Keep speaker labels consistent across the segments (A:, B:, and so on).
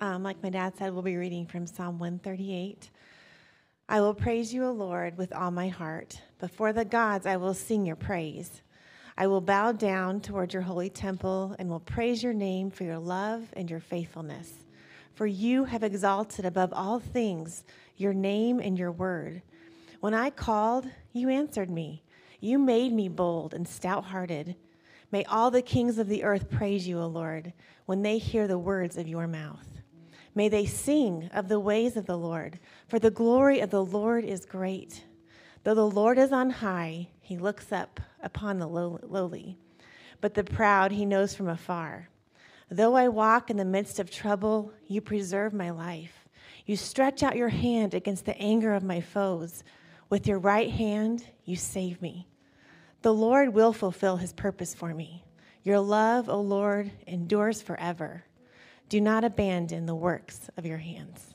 A: Um, like my dad said, we'll be reading from Psalm 138. I will praise you, O Lord, with all my heart. Before the gods, I will sing your praise. I will bow down toward your holy temple and will praise your name for your love and your faithfulness. For you have exalted above all things your name and your word. When I called, you answered me. You made me bold and stout hearted. May all the kings of the earth praise you, O Lord, when they hear the words of your mouth. May they sing of the ways of the Lord, for the glory of the Lord is great. Though the Lord is on high, he looks up upon the lowly, but the proud he knows from afar. Though I walk in the midst of trouble, you preserve my life. You stretch out your hand against the anger of my foes. With your right hand, you save me. The Lord will fulfill his purpose for me. Your love, O Lord, endures forever. Do not abandon the works of your hands.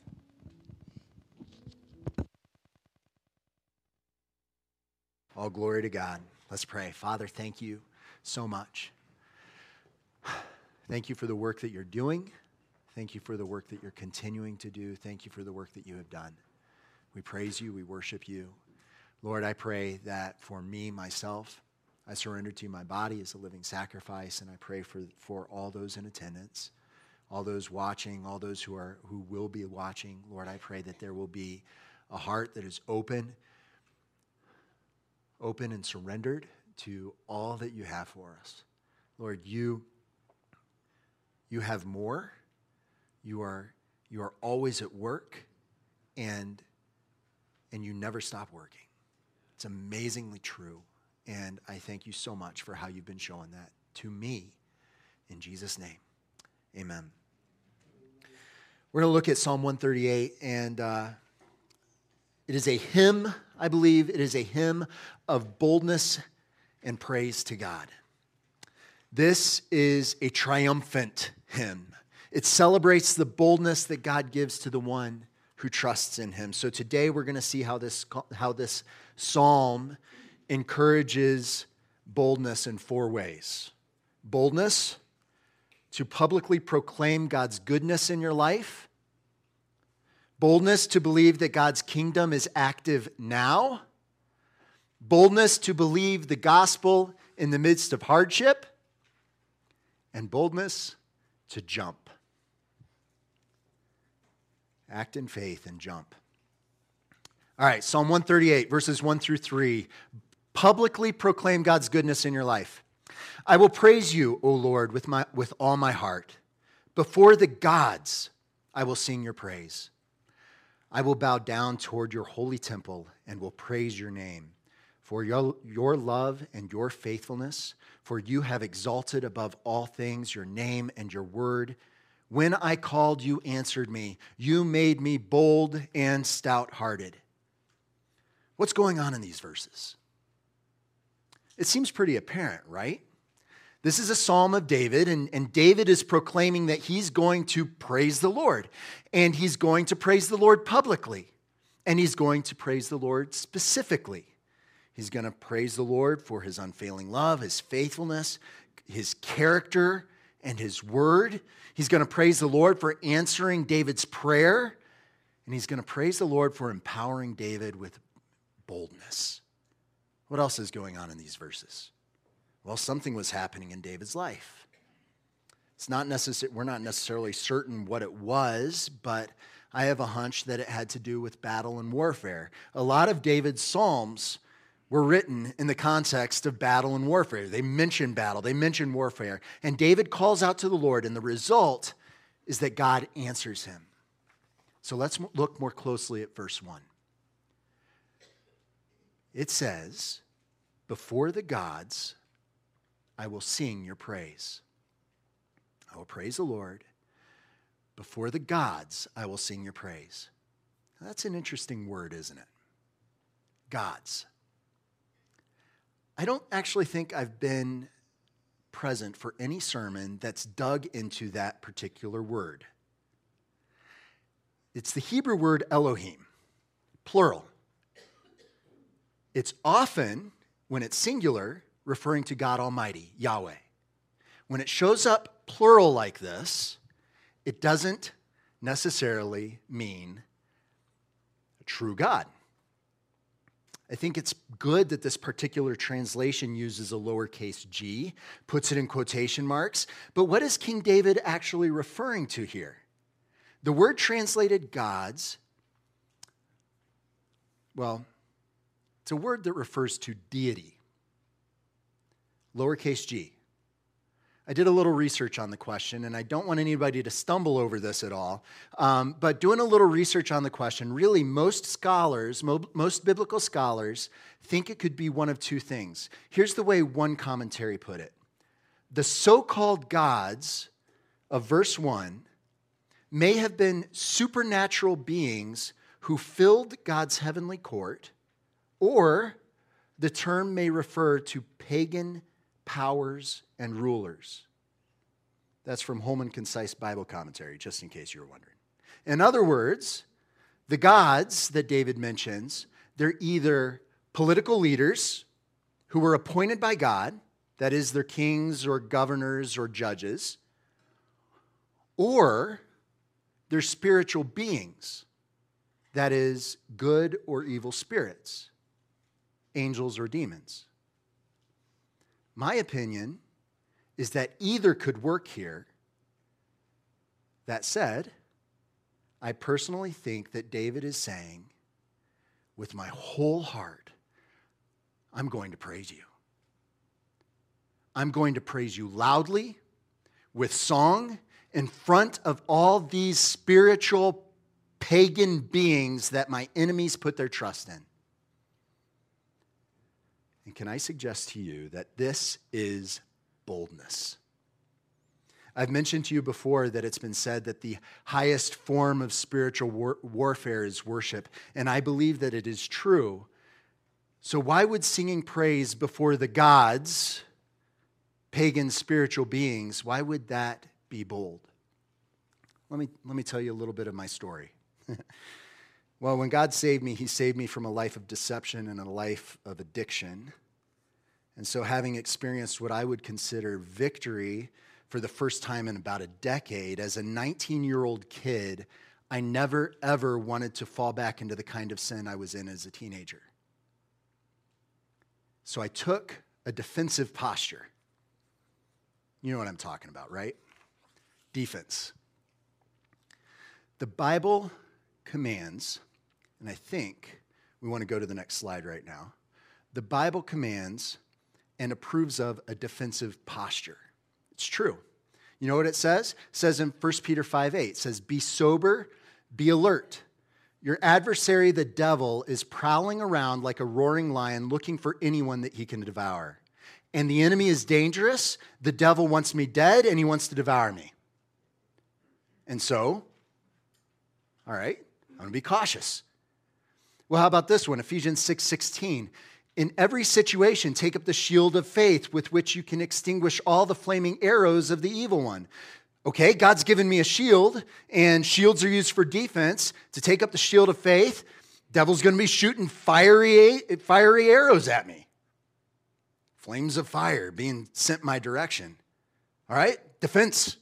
B: All glory to God. Let's pray. Father, thank you so much. Thank you for the work that you're doing. Thank you for the work that you're continuing to do. Thank you for the work that you have done. We praise you. We worship you. Lord, I pray that for me, myself, I surrender to you my body as a living sacrifice, and I pray for, for all those in attendance, all those watching, all those who, are, who will be watching. Lord, I pray that there will be a heart that is open, open and surrendered to all that you have for us. Lord, you, you have more. You are, you are always at work, and, and you never stop working. It's amazingly true. And I thank you so much for how you've been showing that to me. In Jesus' name, amen. We're going to look at Psalm 138, and uh, it is a hymn, I believe. It is a hymn of boldness and praise to God. This is a triumphant hymn. It celebrates the boldness that God gives to the one who trusts in him. So today we're going to see how this, how this psalm encourages boldness in four ways boldness to publicly proclaim God's goodness in your life, boldness to believe that God's kingdom is active now, boldness to believe the gospel in the midst of hardship, and boldness to jump. Act in faith and jump. All right, Psalm 138, verses 1 through 3. Publicly proclaim God's goodness in your life. I will praise you, O Lord, with, my, with all my heart. Before the gods, I will sing your praise. I will bow down toward your holy temple and will praise your name for your, your love and your faithfulness, for you have exalted above all things your name and your word. When I called, you answered me. You made me bold and stout hearted. What's going on in these verses? It seems pretty apparent, right? This is a psalm of David, and, and David is proclaiming that he's going to praise the Lord. And he's going to praise the Lord publicly. And he's going to praise the Lord specifically. He's going to praise the Lord for his unfailing love, his faithfulness, his character, and his word. He's going to praise the Lord for answering David's prayer. And he's going to praise the Lord for empowering David with boldness. What else is going on in these verses? Well, something was happening in David's life. It's not necessary, we're not necessarily certain what it was, but I have a hunch that it had to do with battle and warfare. A lot of David's Psalms were written in the context of battle and warfare. They mention battle, they mention warfare. And David calls out to the Lord, and the result is that God answers him. So let's look more closely at verse 1 it says, Before the gods, I will sing your praise. I will praise the Lord. Before the gods, I will sing your praise. Now, that's an interesting word, isn't it? Gods. I don't actually think I've been present for any sermon that's dug into that particular word. It's the Hebrew word Elohim, plural. It's often, when it's singular, referring to God Almighty, Yahweh. When it shows up plural like this, it doesn't necessarily mean a true God. I think it's good that this particular translation uses a lowercase g, puts it in quotation marks. But what is King David actually referring to here? The word translated gods, well, it's a word that refers to deity. Lowercase g. I did a little research on the question, and I don't want anybody to stumble over this at all. Um, but doing a little research on the question, really, most scholars, mo- most biblical scholars, think it could be one of two things. Here's the way one commentary put it The so called gods of verse 1 may have been supernatural beings who filled God's heavenly court, or the term may refer to pagan powers and rulers. That's from Holman Concise Bible Commentary, just in case you were wondering. In other words, the gods that David mentions, they're either political leaders who were appointed by God, that is, they're kings or governors or judges, or they're spiritual beings, that is, good or evil spirits, angels or demons. My opinion is that either could work here. That said, I personally think that David is saying, with my whole heart, I'm going to praise you. I'm going to praise you loudly with song in front of all these spiritual pagan beings that my enemies put their trust in. And can I suggest to you that this is boldness? I've mentioned to you before that it's been said that the highest form of spiritual war- warfare is worship, and I believe that it is true. So, why would singing praise before the gods, pagan spiritual beings, why would that be bold? Let me, let me tell you a little bit of my story. well, when God saved me, He saved me from a life of deception and a life of addiction. And so, having experienced what I would consider victory for the first time in about a decade, as a 19 year old kid, I never ever wanted to fall back into the kind of sin I was in as a teenager. So I took a defensive posture. You know what I'm talking about, right? Defense. The Bible commands, and I think we want to go to the next slide right now. The Bible commands and approves of a defensive posture. It's true. You know what it says? It says in 1 Peter 5 8, it says, Be sober, be alert. Your adversary, the devil, is prowling around like a roaring lion looking for anyone that he can devour. And the enemy is dangerous. The devil wants me dead and he wants to devour me. And so, all right, I'm to be cautious. Well, how about this one? Ephesians 6 16. In every situation, take up the shield of faith with which you can extinguish all the flaming arrows of the evil one. Okay, God's given me a shield, and shields are used for defense. To take up the shield of faith, devil's going to be shooting fiery, fiery arrows at me. Flames of fire being sent my direction. All right, defense.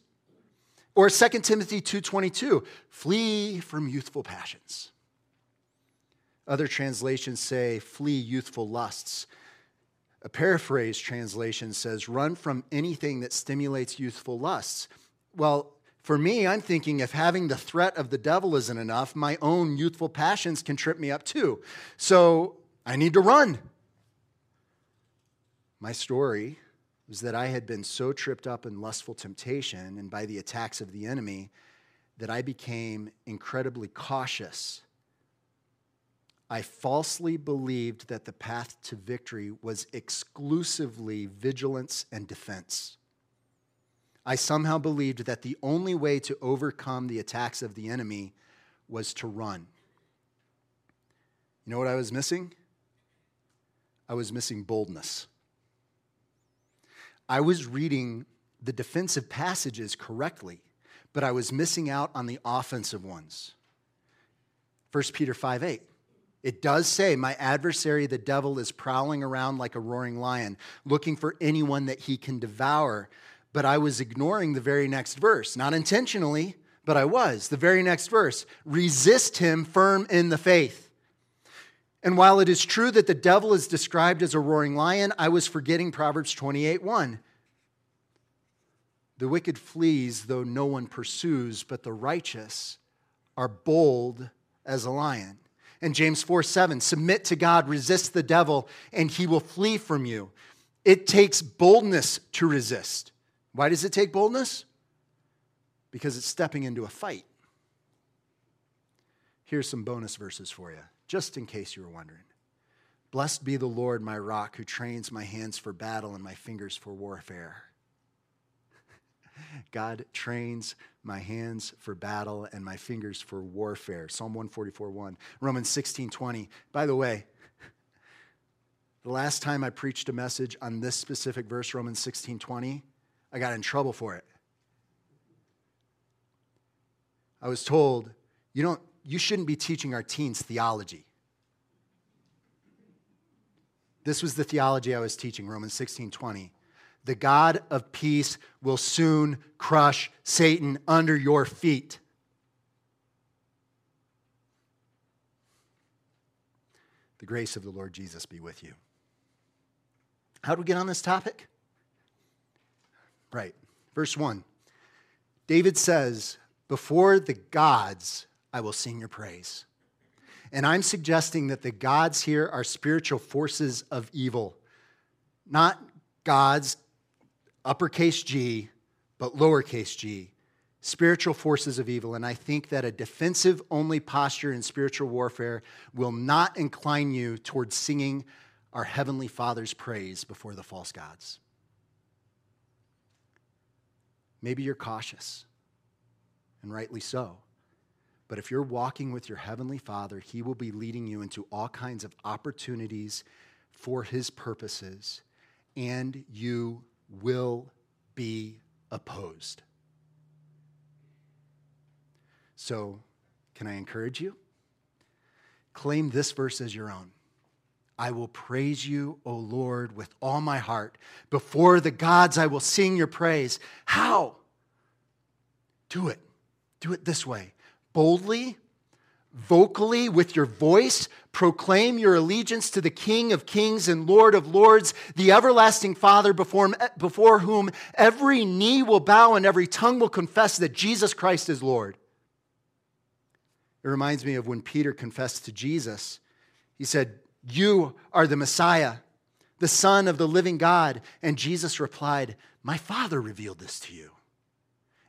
B: Or 2 Timothy 2:22, flee from youthful passions. Other translations say, flee youthful lusts. A paraphrase translation says, run from anything that stimulates youthful lusts. Well, for me, I'm thinking if having the threat of the devil isn't enough, my own youthful passions can trip me up too. So I need to run. My story was that I had been so tripped up in lustful temptation and by the attacks of the enemy that I became incredibly cautious I falsely believed that the path to victory was exclusively vigilance and defense. I somehow believed that the only way to overcome the attacks of the enemy was to run. You know what I was missing? I was missing boldness. I was reading the defensive passages correctly, but I was missing out on the offensive ones. 1 Peter 5 8. It does say, My adversary, the devil, is prowling around like a roaring lion, looking for anyone that he can devour. But I was ignoring the very next verse, not intentionally, but I was. The very next verse resist him firm in the faith. And while it is true that the devil is described as a roaring lion, I was forgetting Proverbs 28 1. The wicked flees, though no one pursues, but the righteous are bold as a lion. And James 4 7, submit to God, resist the devil, and he will flee from you. It takes boldness to resist. Why does it take boldness? Because it's stepping into a fight. Here's some bonus verses for you, just in case you were wondering. Blessed be the Lord, my rock, who trains my hands for battle and my fingers for warfare. God trains my hands for battle and my fingers for warfare. Psalm 144 1. Romans 16 20. By the way, the last time I preached a message on this specific verse, Romans 16 20, I got in trouble for it. I was told, you, don't, you shouldn't be teaching our teens theology. This was the theology I was teaching, Romans 16 20 the God of peace will soon crush Satan under your feet. The grace of the Lord Jesus be with you. How do we get on this topic? Right. Verse 1. David says, Before the gods I will sing your praise. And I'm suggesting that the gods here are spiritual forces of evil, not gods uppercase G, but lowercase g, spiritual forces of evil. And I think that a defensive only posture in spiritual warfare will not incline you towards singing our Heavenly Father's praise before the false gods. Maybe you're cautious, and rightly so. But if you're walking with your Heavenly Father, He will be leading you into all kinds of opportunities for His purposes, and you will be opposed. So, can I encourage you? Claim this verse as your own. I will praise you, O Lord, with all my heart. Before the gods, I will sing your praise. How? Do it. Do it this way boldly vocally with your voice proclaim your allegiance to the King of kings and Lord of lords, the everlasting Father, before, before whom every knee will bow and every tongue will confess that Jesus Christ is Lord. It reminds me of when Peter confessed to Jesus. He said, You are the Messiah, the Son of the living God. And Jesus replied, My Father revealed this to you.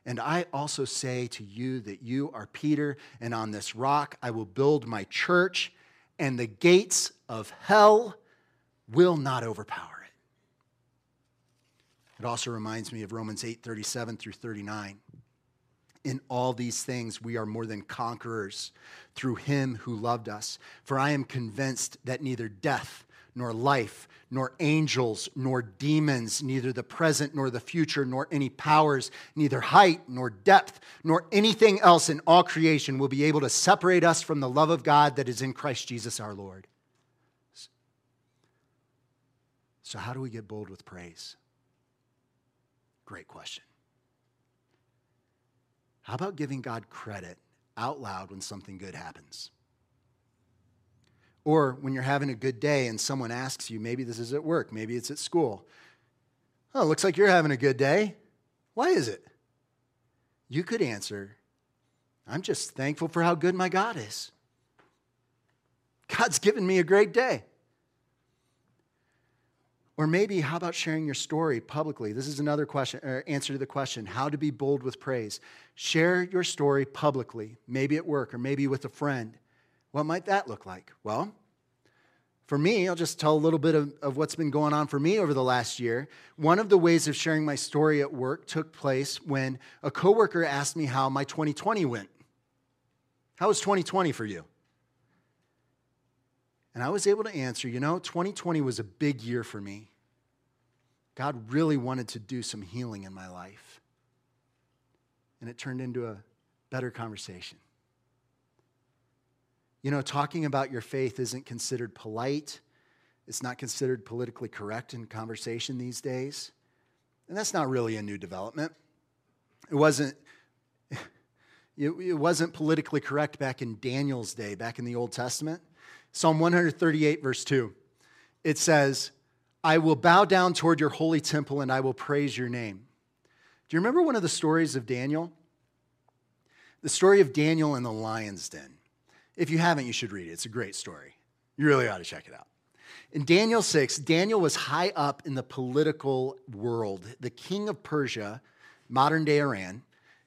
B: And I also say to you that you are Peter, and on this rock I will build my church, and the gates of hell will not overpower it. It also reminds me of Romans 8 37 through 39. In all these things, we are more than conquerors through him who loved us. For I am convinced that neither death, nor life, nor angels, nor demons, neither the present nor the future, nor any powers, neither height nor depth, nor anything else in all creation will be able to separate us from the love of God that is in Christ Jesus our Lord. So, how do we get bold with praise? Great question. How about giving God credit out loud when something good happens? Or when you're having a good day and someone asks you, maybe this is at work, maybe it's at school. Oh, looks like you're having a good day. Why is it? You could answer, I'm just thankful for how good my God is. God's given me a great day. Or maybe, how about sharing your story publicly? This is another question, or answer to the question how to be bold with praise. Share your story publicly, maybe at work or maybe with a friend. What might that look like? Well, for me, I'll just tell a little bit of, of what's been going on for me over the last year. One of the ways of sharing my story at work took place when a coworker asked me how my 2020 went. How was 2020 for you? And I was able to answer, you know, 2020 was a big year for me. God really wanted to do some healing in my life. And it turned into a better conversation. You know, talking about your faith isn't considered polite, it's not considered politically correct in conversation these days. And that's not really a new development. It wasn't. It, wasn't politically correct back in Daniel's day, back in the Old Testament. Psalm 138, verse 2, it says, I will bow down toward your holy temple and I will praise your name. Do you remember one of the stories of Daniel? The story of Daniel in the lion's den. If you haven't, you should read it. It's a great story. You really ought to check it out. In Daniel 6, Daniel was high up in the political world. The king of Persia, modern day Iran,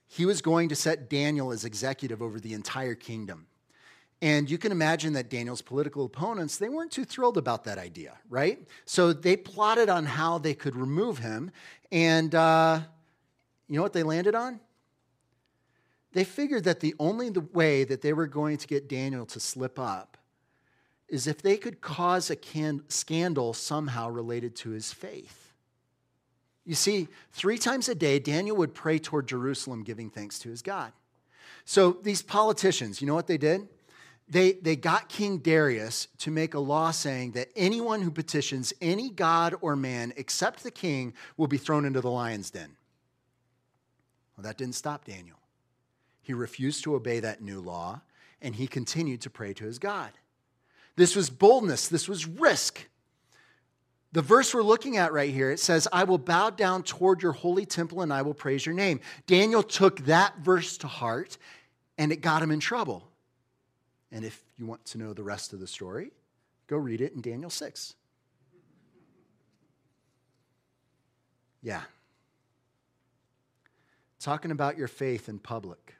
B: he was going to set Daniel as executive over the entire kingdom. And you can imagine that Daniel's political opponents, they weren't too thrilled about that idea, right? So they plotted on how they could remove him. And uh, you know what they landed on? They figured that the only way that they were going to get Daniel to slip up is if they could cause a can- scandal somehow related to his faith. You see, three times a day, Daniel would pray toward Jerusalem, giving thanks to his God. So these politicians, you know what they did? They, they got King Darius to make a law saying that anyone who petitions any god or man except the king will be thrown into the lion's den. Well, that didn't stop Daniel. He refused to obey that new law, and he continued to pray to his God. This was boldness, this was risk. The verse we're looking at right here, it says, I will bow down toward your holy temple and I will praise your name. Daniel took that verse to heart and it got him in trouble. And if you want to know the rest of the story, go read it in Daniel 6. Yeah. Talking about your faith in public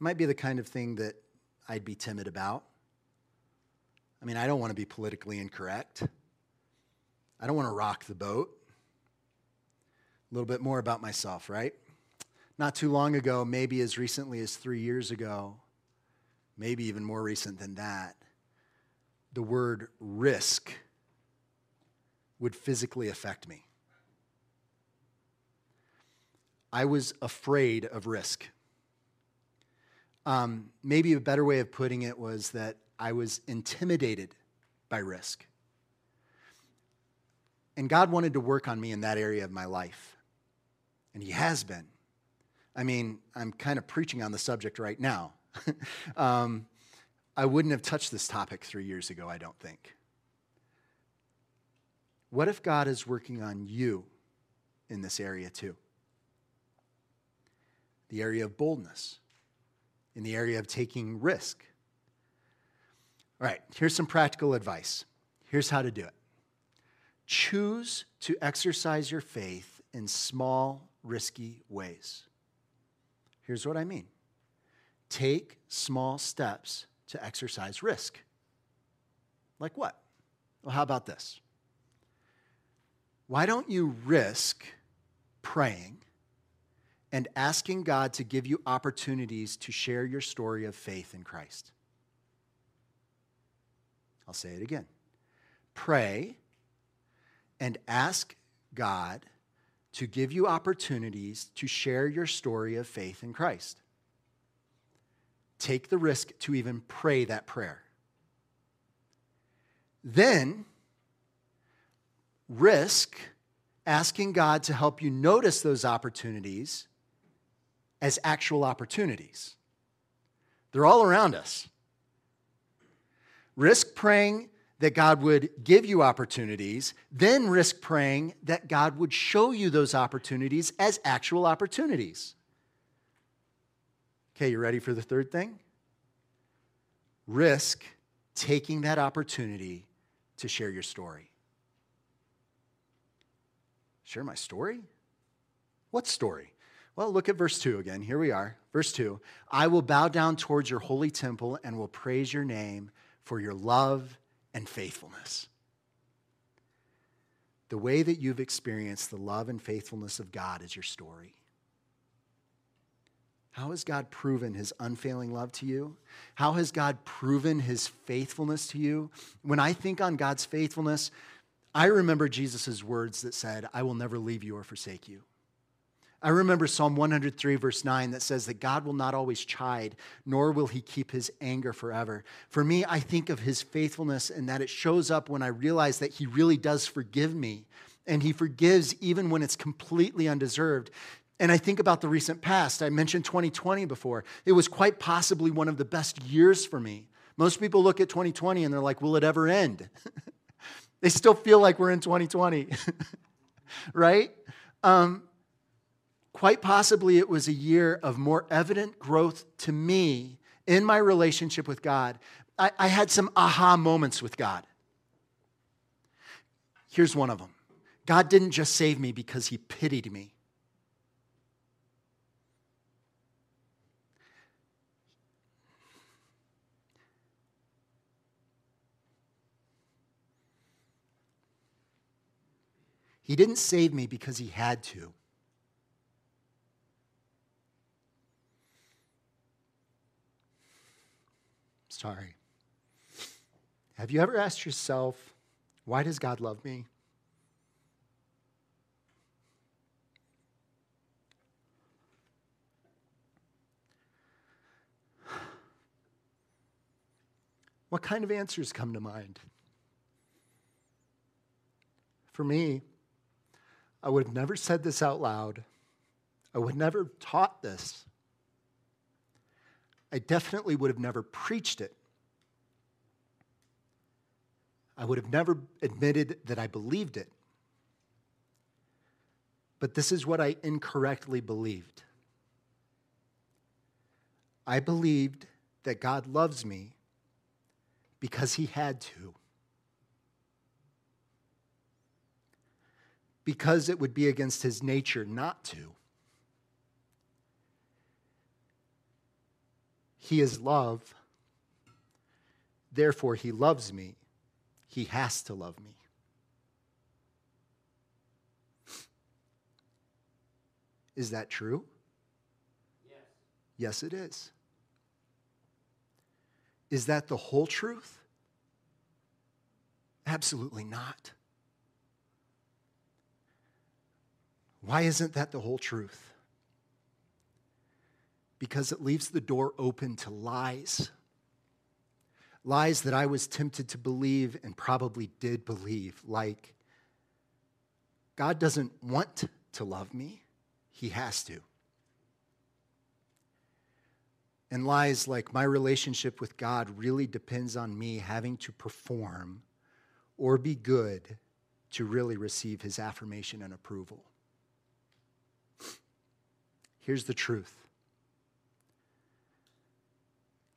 B: might be the kind of thing that I'd be timid about. I mean, I don't want to be politically incorrect. I don't want to rock the boat. A little bit more about myself, right? Not too long ago, maybe as recently as three years ago, maybe even more recent than that, the word risk would physically affect me. I was afraid of risk. Um, maybe a better way of putting it was that I was intimidated by risk. And God wanted to work on me in that area of my life. And He has been. I mean, I'm kind of preaching on the subject right now. um, I wouldn't have touched this topic three years ago, I don't think. What if God is working on you in this area too? The area of boldness, in the area of taking risk. All right, here's some practical advice. Here's how to do it choose to exercise your faith in small, risky ways. Here's what I mean take small steps to exercise risk. Like what? Well, how about this? Why don't you risk praying and asking God to give you opportunities to share your story of faith in Christ. I'll say it again. Pray and ask God to give you opportunities to share your story of faith in Christ. Take the risk to even pray that prayer. Then, risk asking God to help you notice those opportunities as actual opportunities. They're all around us. Risk praying that God would give you opportunities, then risk praying that God would show you those opportunities as actual opportunities. Okay, you ready for the third thing? Risk taking that opportunity to share your story. Share my story? What story? Well, look at verse 2 again. Here we are. Verse 2 I will bow down towards your holy temple and will praise your name for your love and faithfulness. The way that you've experienced the love and faithfulness of God is your story. How has God proven his unfailing love to you? How has God proven his faithfulness to you? When I think on God's faithfulness, I remember Jesus' words that said, I will never leave you or forsake you. I remember Psalm 103, verse 9, that says that God will not always chide, nor will he keep his anger forever. For me, I think of his faithfulness and that it shows up when I realize that he really does forgive me. And he forgives even when it's completely undeserved. And I think about the recent past. I mentioned 2020 before. It was quite possibly one of the best years for me. Most people look at 2020 and they're like, will it ever end? they still feel like we're in 2020, right? Um, quite possibly it was a year of more evident growth to me in my relationship with God. I, I had some aha moments with God. Here's one of them God didn't just save me because he pitied me. He didn't save me because he had to. Sorry. Have you ever asked yourself, why does God love me? What kind of answers come to mind? For me, I would have never said this out loud. I would never have taught this. I definitely would have never preached it. I would have never admitted that I believed it. But this is what I incorrectly believed. I believed that God loves me because he had to. because it would be against his nature not to. He is love. Therefore, he loves me. He has to love me. Is that true? Yes. Yes, it is. Is that the whole truth? Absolutely not. Why isn't that the whole truth? Because it leaves the door open to lies. Lies that I was tempted to believe and probably did believe, like, God doesn't want to love me, He has to. And lies like, my relationship with God really depends on me having to perform or be good to really receive His affirmation and approval. Here's the truth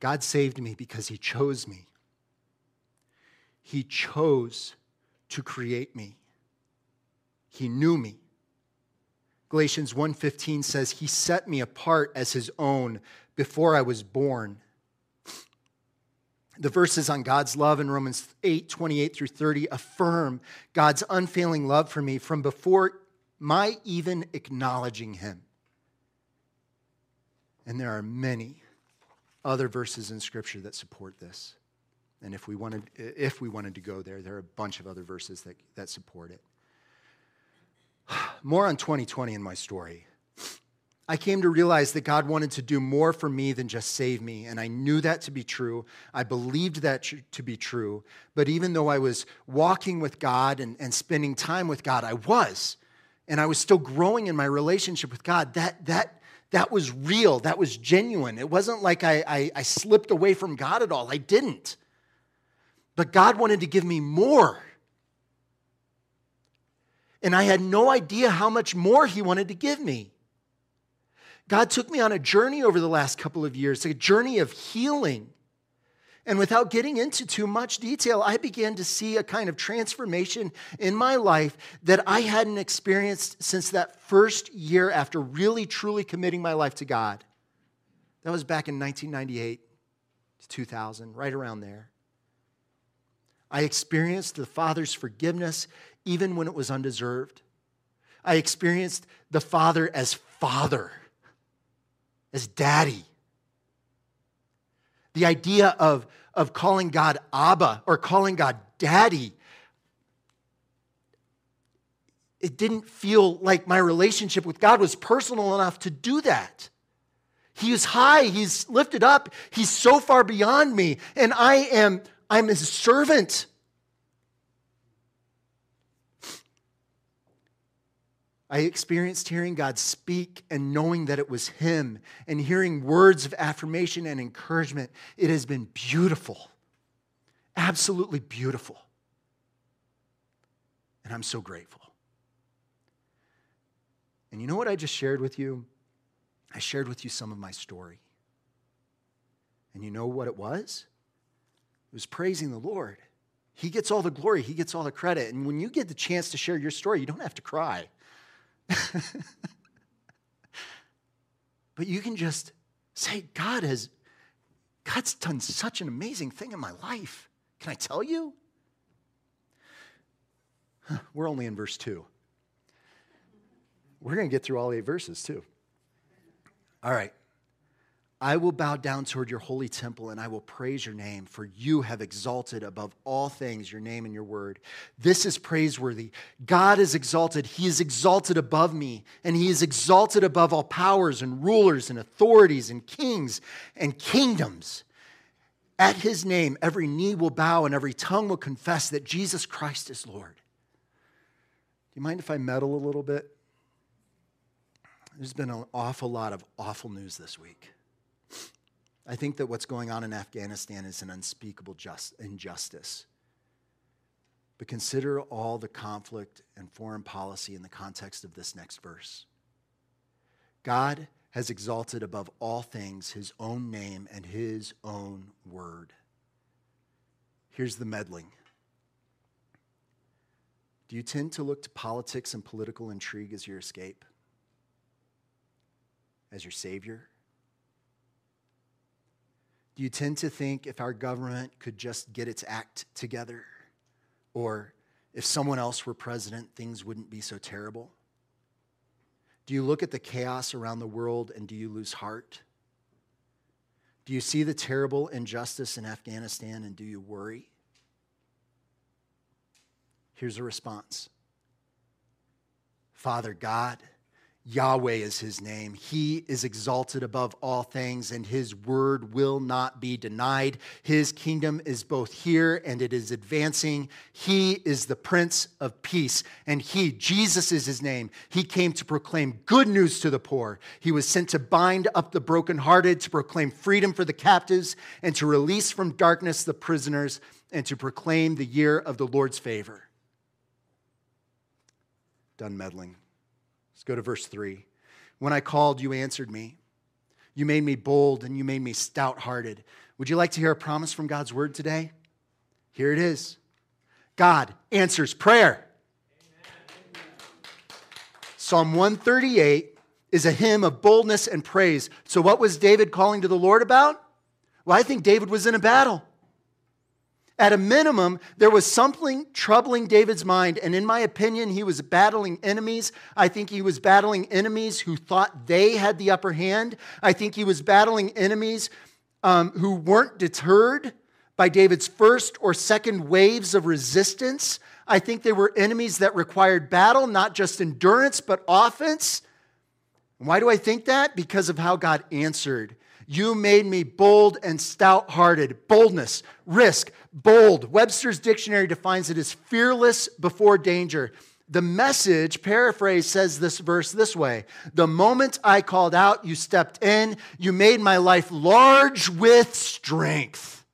B: God saved me because He chose me. He chose to create me. He knew me. Galatians 1:15 says he set me apart as his own before I was born. The verses on God's love in Romans 8, 28 through 30 affirm God's unfailing love for me from before my even acknowledging him. And there are many other verses in Scripture that support this. And if we wanted, if we wanted to go there, there are a bunch of other verses that, that support it. More on 2020 in my story. I came to realize that God wanted to do more for me than just save me, and I knew that to be true. I believed that to be true. But even though I was walking with God and, and spending time with God, I was, and I was still growing in my relationship with God, that, that, that was real, that was genuine. It wasn't like I, I, I, slipped away from God at all. I didn't. But God wanted to give me more. And I had no idea how much more He wanted to give me. God took me on a journey over the last couple of years, a journey of healing and without getting into too much detail, I began to see a kind of transformation in my life that I hadn't experienced since that first year after really, truly committing my life to God. That was back in 1998 to 2000, right around there. I experienced the Father's forgiveness even when it was undeserved. I experienced the Father as Father, as Daddy. The idea of, of calling God Abba or calling God Daddy, it didn't feel like my relationship with God was personal enough to do that. He is high, he's lifted up, he's so far beyond me, and I am I'm his servant. I experienced hearing God speak and knowing that it was Him and hearing words of affirmation and encouragement. It has been beautiful, absolutely beautiful. And I'm so grateful. And you know what I just shared with you? I shared with you some of my story. And you know what it was? It was praising the Lord. He gets all the glory, He gets all the credit. And when you get the chance to share your story, you don't have to cry. but you can just say, God has, God's done such an amazing thing in my life. Can I tell you? We're only in verse 2. We're going to get through all eight verses, too. All right. I will bow down toward your holy temple and I will praise your name, for you have exalted above all things your name and your word. This is praiseworthy. God is exalted. He is exalted above me, and He is exalted above all powers and rulers and authorities and kings and kingdoms. At His name, every knee will bow and every tongue will confess that Jesus Christ is Lord. Do you mind if I meddle a little bit? There's been an awful lot of awful news this week. I think that what's going on in Afghanistan is an unspeakable just, injustice. But consider all the conflict and foreign policy in the context of this next verse. God has exalted above all things his own name and his own word. Here's the meddling. Do you tend to look to politics and political intrigue as your escape? As your savior? Do you tend to think if our government could just get its act together, or if someone else were president, things wouldn't be so terrible? Do you look at the chaos around the world and do you lose heart? Do you see the terrible injustice in Afghanistan and do you worry? Here's a response Father God, Yahweh is his name. He is exalted above all things, and his word will not be denied. His kingdom is both here and it is advancing. He is the Prince of Peace, and he, Jesus is his name. He came to proclaim good news to the poor. He was sent to bind up the brokenhearted, to proclaim freedom for the captives, and to release from darkness the prisoners, and to proclaim the year of the Lord's favor. Done meddling. Let's go to verse 3. When I called, you answered me. You made me bold and you made me stout hearted. Would you like to hear a promise from God's word today? Here it is God answers prayer. Amen. Psalm 138 is a hymn of boldness and praise. So, what was David calling to the Lord about? Well, I think David was in a battle. At a minimum, there was something troubling David's mind, and in my opinion, he was battling enemies. I think he was battling enemies who thought they had the upper hand. I think he was battling enemies um, who weren't deterred by David's first or second waves of resistance. I think they were enemies that required battle, not just endurance, but offense. Why do I think that? Because of how God answered you made me bold and stout hearted. Boldness, risk, bold. Webster's dictionary defines it as fearless before danger. The message, paraphrase, says this verse this way The moment I called out, you stepped in. You made my life large with strength.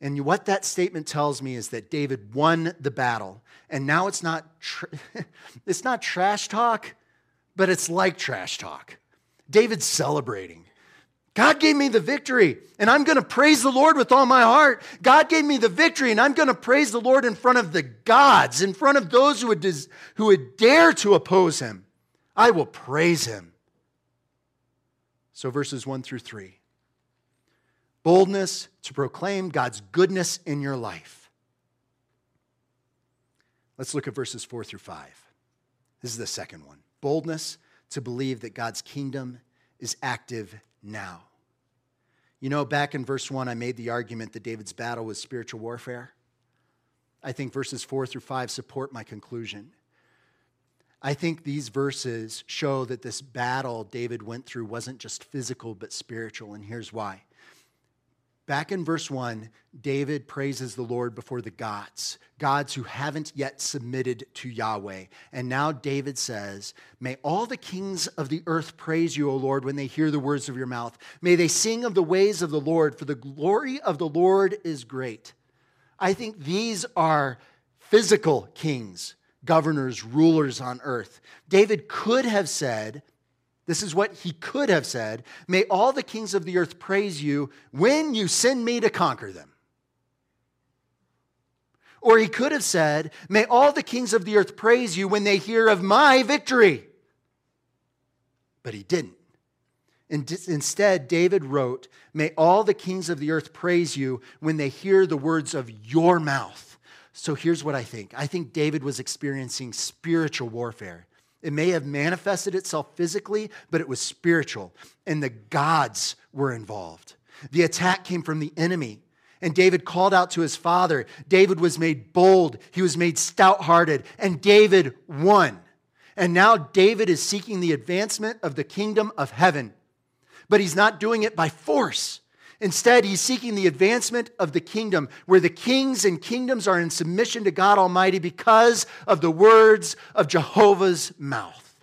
B: And what that statement tells me is that David won the battle. And now it's not, tr- it's not trash talk, but it's like trash talk. David's celebrating. God gave me the victory, and I'm going to praise the Lord with all my heart. God gave me the victory, and I'm going to praise the Lord in front of the gods, in front of those who would, des- who would dare to oppose him. I will praise him. So, verses 1 through 3 boldness to proclaim God's goodness in your life. Let's look at verses 4 through 5. This is the second one boldness to believe that God's kingdom is active now. You know, back in verse 1, I made the argument that David's battle was spiritual warfare. I think verses 4 through 5 support my conclusion. I think these verses show that this battle David went through wasn't just physical, but spiritual, and here's why. Back in verse 1, David praises the Lord before the gods, gods who haven't yet submitted to Yahweh. And now David says, May all the kings of the earth praise you, O Lord, when they hear the words of your mouth. May they sing of the ways of the Lord, for the glory of the Lord is great. I think these are physical kings, governors, rulers on earth. David could have said, this is what he could have said May all the kings of the earth praise you when you send me to conquer them. Or he could have said, May all the kings of the earth praise you when they hear of my victory. But he didn't. Instead, David wrote, May all the kings of the earth praise you when they hear the words of your mouth. So here's what I think I think David was experiencing spiritual warfare. It may have manifested itself physically, but it was spiritual, and the gods were involved. The attack came from the enemy. And David called out to his father. David was made bold, he was made stout hearted, and David won. And now David is seeking the advancement of the kingdom of heaven. But he's not doing it by force. Instead, he's seeking the advancement of the kingdom, where the kings and kingdoms are in submission to God Almighty because of the words of Jehovah's mouth.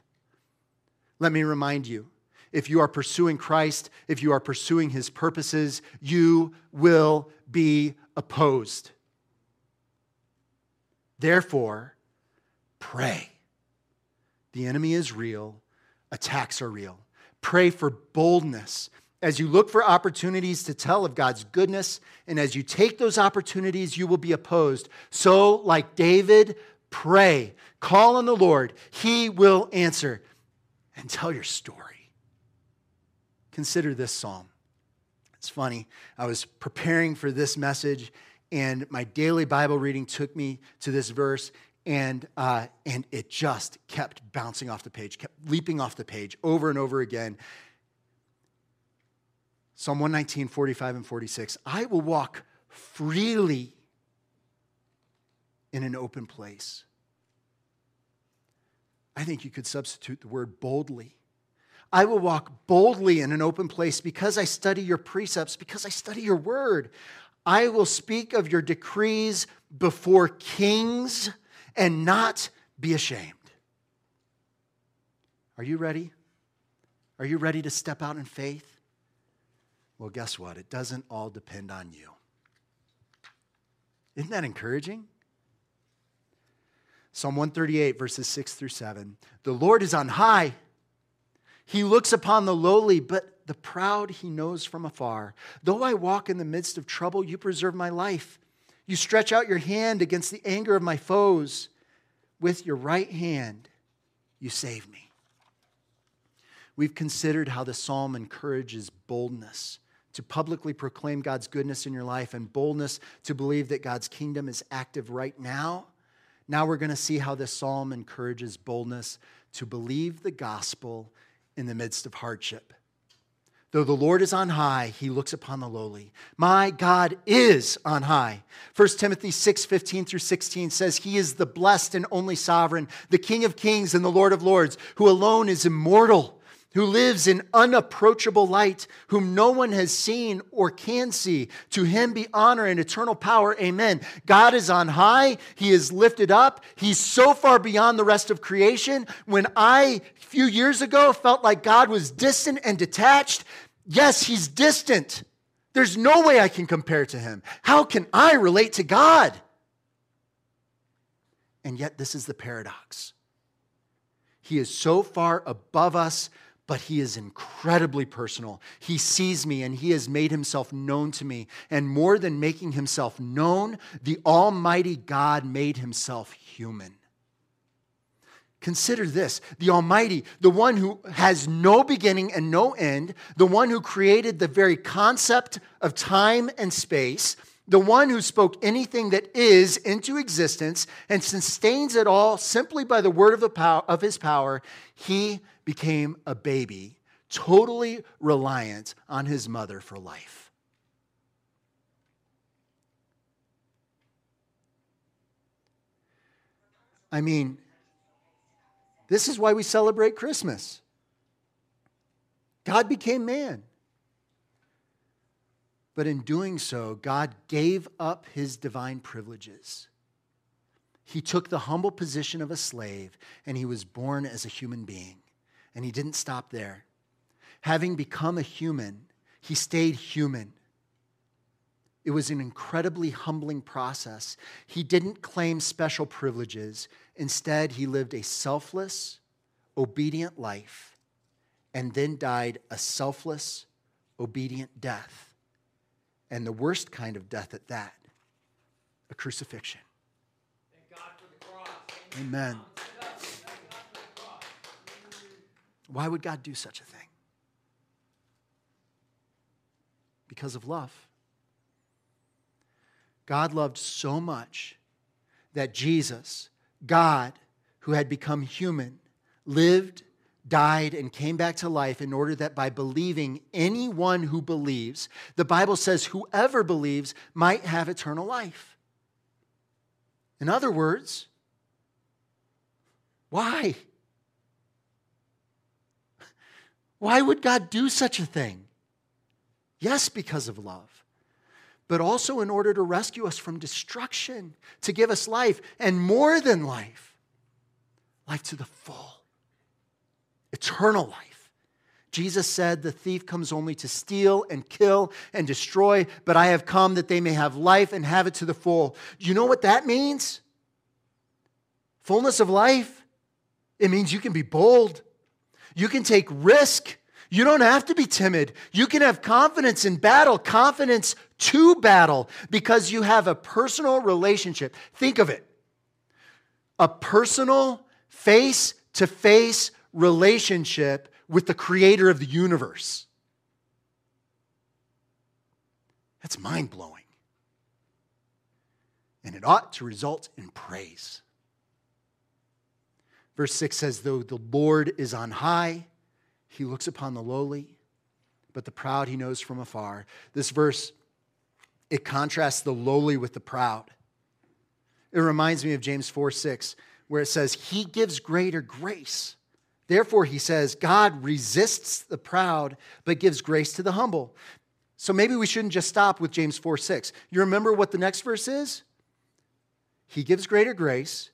B: Let me remind you if you are pursuing Christ, if you are pursuing his purposes, you will be opposed. Therefore, pray. The enemy is real, attacks are real. Pray for boldness as you look for opportunities to tell of God's goodness, and as you take those opportunities, you will be opposed. So, like David, pray, call on the Lord, He will answer, and tell your story. Consider this psalm. It's funny, I was preparing for this message, and my daily Bible reading took me to this verse, and, uh, and it just kept bouncing off the page, kept leaping off the page over and over again. Psalm 119, 45, and 46. I will walk freely in an open place. I think you could substitute the word boldly. I will walk boldly in an open place because I study your precepts, because I study your word. I will speak of your decrees before kings and not be ashamed. Are you ready? Are you ready to step out in faith? Well, guess what? It doesn't all depend on you. Isn't that encouraging? Psalm 138, verses 6 through 7. The Lord is on high. He looks upon the lowly, but the proud he knows from afar. Though I walk in the midst of trouble, you preserve my life. You stretch out your hand against the anger of my foes. With your right hand, you save me. We've considered how the psalm encourages boldness to publicly proclaim God's goodness in your life and boldness to believe that God's kingdom is active right now. Now we're going to see how this psalm encourages boldness to believe the gospel in the midst of hardship. Though the Lord is on high, he looks upon the lowly. My God is on high. 1 Timothy 6 15 through 16 says, He is the blessed and only sovereign, the King of kings and the Lord of lords, who alone is immortal who lives in unapproachable light, whom no one has seen or can see. To him be honor and eternal power. Amen. God is on high. He is lifted up. He's so far beyond the rest of creation. When I, a few years ago, felt like God was distant and detached, yes, he's distant. There's no way I can compare to him. How can I relate to God? And yet, this is the paradox. He is so far above us but he is incredibly personal. He sees me and he has made himself known to me. And more than making himself known, the Almighty God made himself human. Consider this the Almighty, the one who has no beginning and no end, the one who created the very concept of time and space, the one who spoke anything that is into existence and sustains it all simply by the word of, the of his power, he became a baby, totally reliant on his mother for life. I mean, this is why we celebrate Christmas. God became man. But in doing so, God gave up his divine privileges. He took the humble position of a slave and he was born as a human being. And he didn't stop there. Having become a human, he stayed human. It was an incredibly humbling process. He didn't claim special privileges. Instead, he lived a selfless, obedient life and then died a selfless, obedient death. And the worst kind of death at that a crucifixion. Amen. Why would God do such a thing? Because of love. God loved so much that Jesus, God, who had become human, lived, died, and came back to life in order that by believing, anyone who believes, the Bible says, whoever believes might have eternal life. In other words, why? Why would God do such a thing? Yes, because of love, but also in order to rescue us from destruction, to give us life, and more than life, life to the full, eternal life. Jesus said, The thief comes only to steal and kill and destroy, but I have come that they may have life and have it to the full. Do You know what that means? Fullness of life it means you can be bold. You can take risk. You don't have to be timid. You can have confidence in battle, confidence to battle, because you have a personal relationship. Think of it a personal, face to face relationship with the creator of the universe. That's mind blowing. And it ought to result in praise. Verse 6 says, Though the Lord is on high, he looks upon the lowly, but the proud he knows from afar. This verse, it contrasts the lowly with the proud. It reminds me of James 4 6, where it says, He gives greater grace. Therefore, he says, God resists the proud, but gives grace to the humble. So maybe we shouldn't just stop with James 4 6. You remember what the next verse is? He gives greater grace.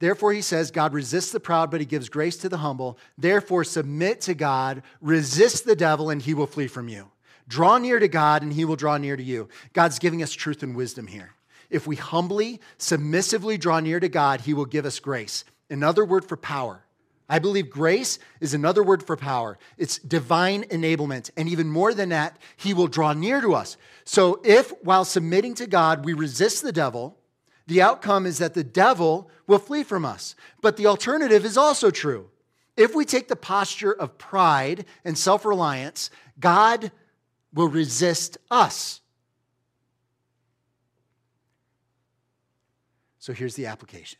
B: Therefore, he says, God resists the proud, but he gives grace to the humble. Therefore, submit to God, resist the devil, and he will flee from you. Draw near to God, and he will draw near to you. God's giving us truth and wisdom here. If we humbly, submissively draw near to God, he will give us grace. Another word for power. I believe grace is another word for power. It's divine enablement. And even more than that, he will draw near to us. So if, while submitting to God, we resist the devil, the outcome is that the devil will flee from us. But the alternative is also true. If we take the posture of pride and self reliance, God will resist us. So here's the application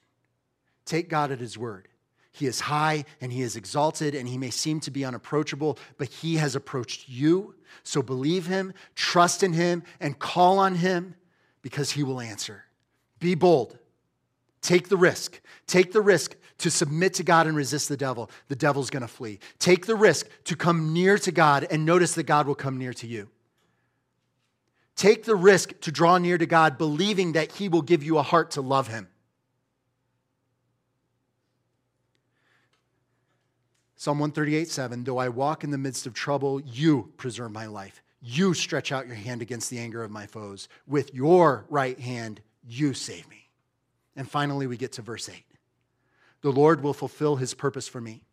B: take God at His word. He is high and He is exalted, and He may seem to be unapproachable, but He has approached you. So believe Him, trust in Him, and call on Him because He will answer. Be bold. Take the risk. Take the risk to submit to God and resist the devil. The devil's going to flee. Take the risk to come near to God and notice that God will come near to you. Take the risk to draw near to God, believing that He will give you a heart to love Him. Psalm 138 7 Though I walk in the midst of trouble, you preserve my life. You stretch out your hand against the anger of my foes. With your right hand, you save me. And finally, we get to verse 8 The Lord will fulfill his purpose for me.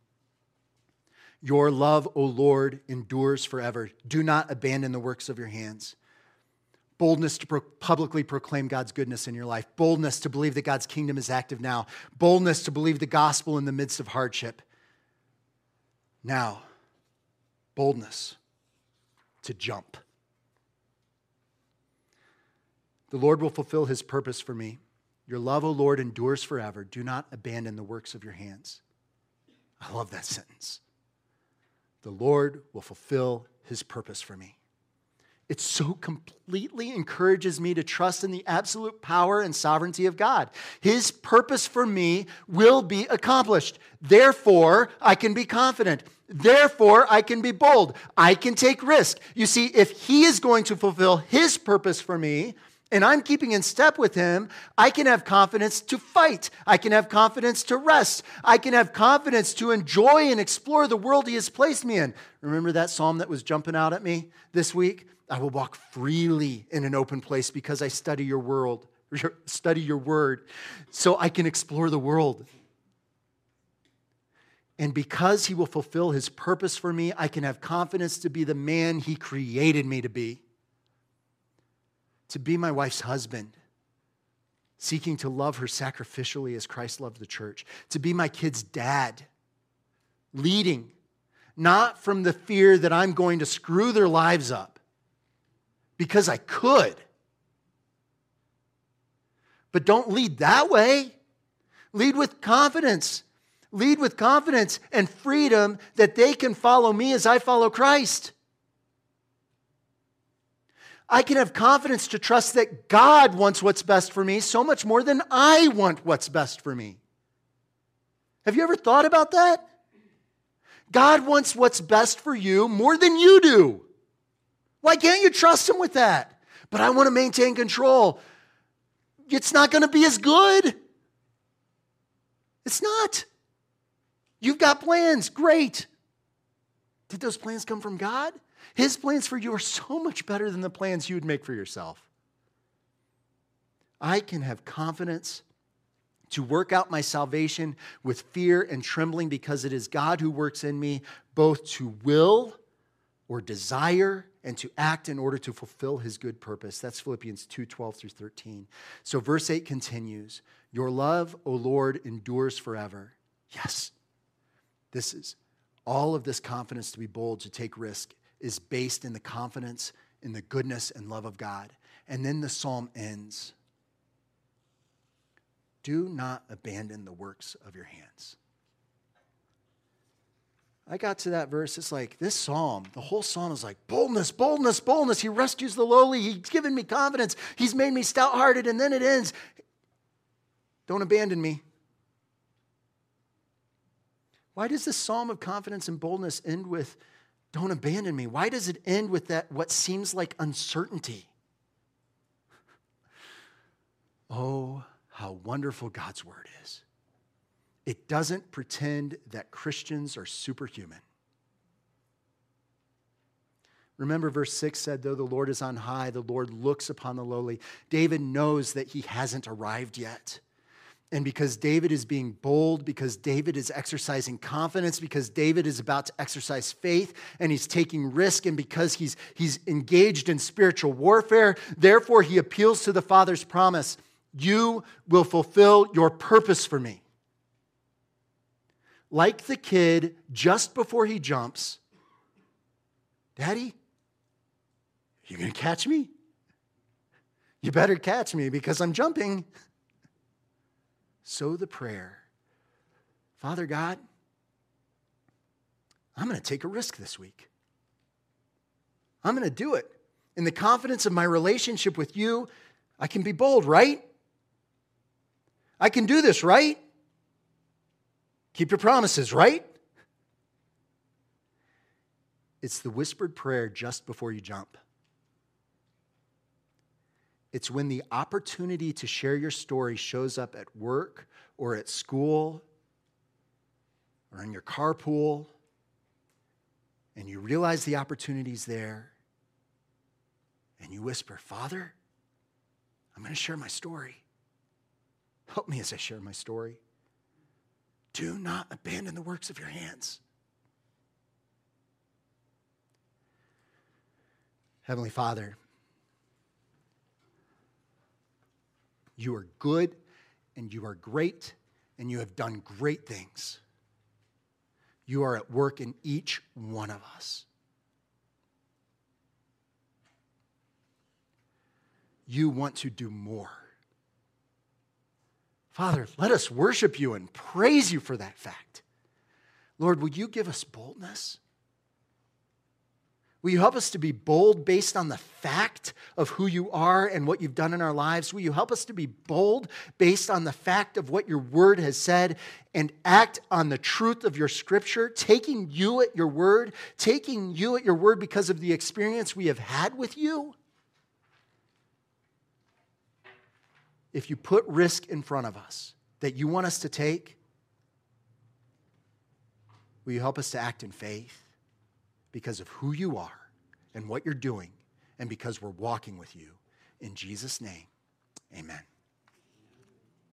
B: Your love, O Lord, endures forever. Do not abandon the works of your hands. Boldness to pro- publicly proclaim God's goodness in your life. Boldness to believe that God's kingdom is active now. Boldness to believe the gospel in the midst of hardship. Now, boldness to jump. The Lord will fulfill his purpose for me. Your love, O Lord, endures forever. Do not abandon the works of your hands. I love that sentence. The Lord will fulfill his purpose for me. It so completely encourages me to trust in the absolute power and sovereignty of God. His purpose for me will be accomplished. Therefore, I can be confident. Therefore, I can be bold. I can take risk. You see, if He is going to fulfill His purpose for me, and I'm keeping in step with him, I can have confidence to fight. I can have confidence to rest. I can have confidence to enjoy and explore the world he has placed me in. Remember that psalm that was jumping out at me this week? I will walk freely in an open place because I study your world, study your word, so I can explore the world. And because he will fulfill his purpose for me, I can have confidence to be the man he created me to be to be my wife's husband, seeking to love her sacrificially as Christ loved the church, to be my kid's dad, leading, not from the fear that I'm going to screw their lives up, because I could. But don't lead that way. Lead with confidence. Lead with confidence and freedom that they can follow me as I follow Christ. I can have confidence to trust that God wants what's best for me so much more than I want what's best for me. Have you ever thought about that? God wants what's best for you more than you do. Why can't you trust Him with that? But I want to maintain control. It's not going to be as good. It's not. You've got plans. Great. Did those plans come from God? His plans for you are so much better than the plans you would make for yourself. I can have confidence to work out my salvation with fear and trembling because it is God who works in me both to will or desire and to act in order to fulfill his good purpose. That's Philippians 2 12 through 13. So, verse 8 continues Your love, O Lord, endures forever. Yes, this is all of this confidence to be bold, to take risk, is based in the confidence in the goodness and love of God. And then the psalm ends Do not abandon the works of your hands. I got to that verse, it's like this psalm, the whole psalm is like boldness, boldness, boldness. He rescues the lowly. He's given me confidence. He's made me stout hearted. And then it ends Don't abandon me. Why does this psalm of confidence and boldness end with don't abandon me. Why does it end with that, what seems like uncertainty? Oh, how wonderful God's word is. It doesn't pretend that Christians are superhuman. Remember, verse 6 said, Though the Lord is on high, the Lord looks upon the lowly. David knows that he hasn't arrived yet. And because David is being bold, because David is exercising confidence, because David is about to exercise faith and he's taking risk, and because he's, he's engaged in spiritual warfare, therefore he appeals to the Father's promise You will fulfill your purpose for me. Like the kid just before he jumps, Daddy, you gonna catch me? You better catch me because I'm jumping so the prayer Father God, I'm to take a risk this week. I'm to do it. In the confidence of my relationship with you, I can be bold, right? I can do this, right? Keep your promises, right? It's the whispered prayer just before you jump. It's when the opportunity to share your story shows up at work or at school or in your carpool and you realize the opportunity's there and you whisper, Father, I'm going to share my story. Help me as I share my story. Do not abandon the works of your hands. Heavenly Father, You are good and you are great and you have done great things. You are at work in each one of us. You want to do more. Father, let us worship you and praise you for that fact. Lord, will you give us boldness? Will you help us to be bold based on the fact of who you are and what you've done in our lives? Will you help us to be bold based on the fact of what your word has said and act on the truth of your scripture, taking you at your word, taking you at your word because of the experience we have had with you? If you put risk in front of us that you want us to take, will you help us to act in faith? because of who you are and what you're doing, and because we're walking with you. In Jesus' name, amen.